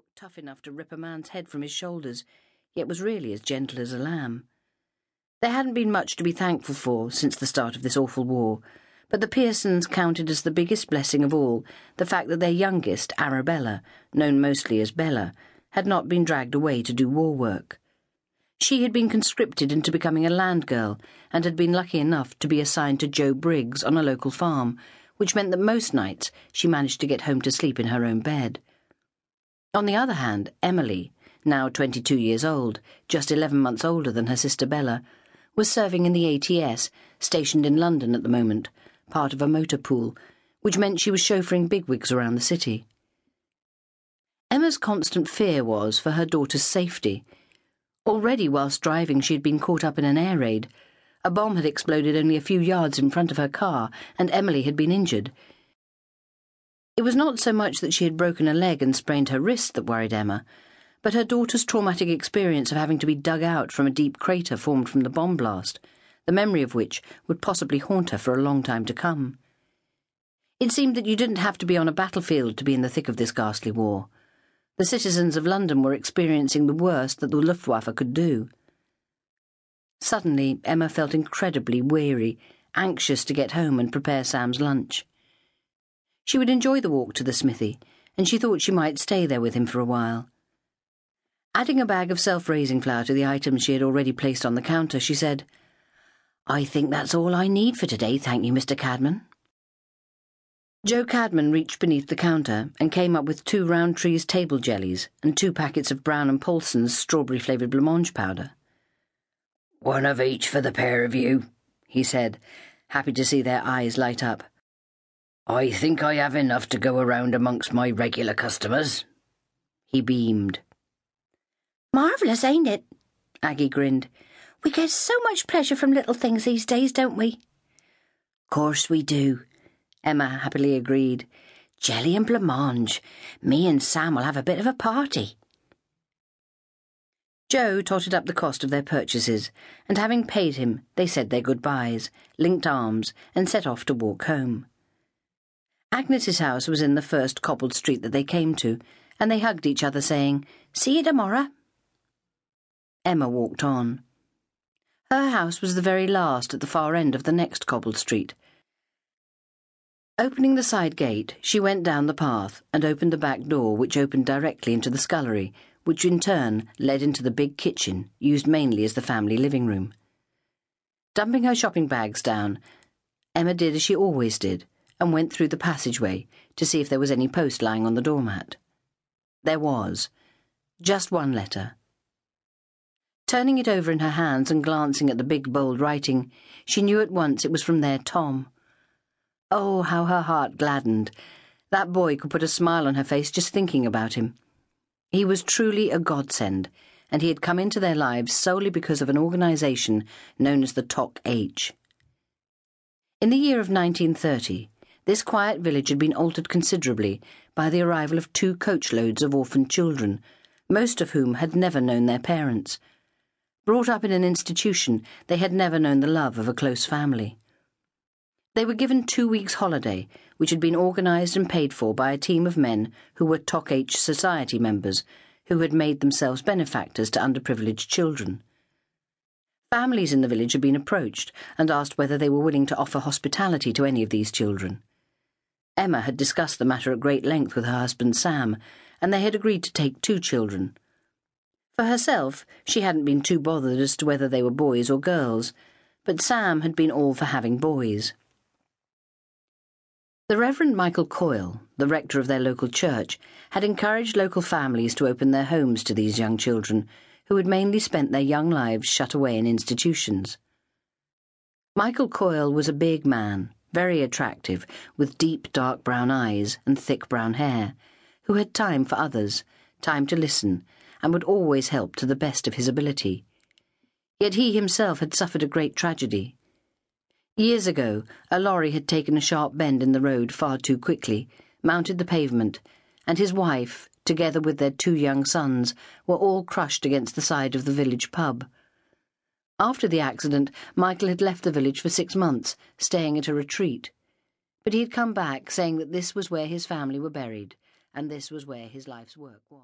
looked tough enough to rip a man's head from his shoulders, yet was really as gentle as a lamb. There hadn't been much to be thankful for since the start of this awful war, but the Pearsons counted as the biggest blessing of all the fact that their youngest, Arabella, known mostly as Bella, had not been dragged away to do war work. She had been conscripted into becoming a land girl and had been lucky enough to be assigned to Joe Briggs on a local farm, which meant that most nights she managed to get home to sleep in her own bed. On the other hand, Emily, now 22 years old, just 11 months older than her sister Bella, was serving in the ATS, stationed in London at the moment, part of a motor pool, which meant she was chauffeuring bigwigs around the city. Emma's constant fear was for her daughter's safety. Already, whilst driving, she had been caught up in an air raid. A bomb had exploded only a few yards in front of her car, and Emily had been injured. It was not so much that she had broken a leg and sprained her wrist that worried Emma, but her daughter's traumatic experience of having to be dug out from a deep crater formed from the bomb blast, the memory of which would possibly haunt her for a long time to come. It seemed that you didn't have to be on a battlefield to be in the thick of this ghastly war. The citizens of London were experiencing the worst that the Luftwaffe could do. Suddenly, Emma felt incredibly weary, anxious to get home and prepare Sam's lunch. She would enjoy the walk to the smithy, and she thought she might stay there with him for a while. Adding a bag of self raising flour to the items she had already placed on the counter, she said, I think that's all I need for today, thank you, Mr. Cadman. Joe Cadman reached beneath the counter and came up with two Rowntree's table jellies and two packets of Brown and Polson's strawberry flavoured blancmange powder. One of each for the pair of you, he said, happy to see their eyes light up. I think I have enough to go around amongst my regular customers. He beamed. Marvellous, ain't it? Aggie grinned. We get so much pleasure from little things these days, don't we? Course we do, Emma happily agreed. Jelly and blancmange. Me and Sam will have a bit of a party. Joe totted up the cost of their purchases, and having paid him, they said their goodbyes, linked arms, and set off to walk home. Agnes's house was in the first cobbled street that they came to, and they hugged each other, saying, See you tomorrow. Emma walked on. Her house was the very last at the far end of the next cobbled street. Opening the side gate, she went down the path and opened the back door, which opened directly into the scullery, which in turn led into the big kitchen, used mainly as the family living room. Dumping her shopping bags down, Emma did as she always did and went through the passageway to see if there was any post lying on the doormat. There was. Just one letter. Turning it over in her hands and glancing at the big bold writing, she knew at once it was from their Tom. Oh, how her heart gladdened. That boy could put a smile on her face just thinking about him. He was truly a godsend, and he had come into their lives solely because of an organisation known as the TOC H. In the year of 1930, this quiet village had been altered considerably by the arrival of two coachloads of orphaned children, most of whom had never known their parents. Brought up in an institution, they had never known the love of a close family. They were given two weeks' holiday, which had been organised and paid for by a team of men who were TOC H Society members, who had made themselves benefactors to underprivileged children. Families in the village had been approached and asked whether they were willing to offer hospitality to any of these children. Emma had discussed the matter at great length with her husband Sam, and they had agreed to take two children. For herself, she hadn't been too bothered as to whether they were boys or girls, but Sam had been all for having boys. The Reverend Michael Coyle, the rector of their local church, had encouraged local families to open their homes to these young children, who had mainly spent their young lives shut away in institutions. Michael Coyle was a big man, very attractive, with deep dark brown eyes and thick brown hair, who had time for others, time to listen, and would always help to the best of his ability. Yet he himself had suffered a great tragedy. Years ago, a lorry had taken a sharp bend in the road far too quickly, mounted the pavement, and his wife, together with their two young sons, were all crushed against the side of the village pub. After the accident, Michael had left the village for six months, staying at a retreat. But he had come back, saying that this was where his family were buried, and this was where his life's work was.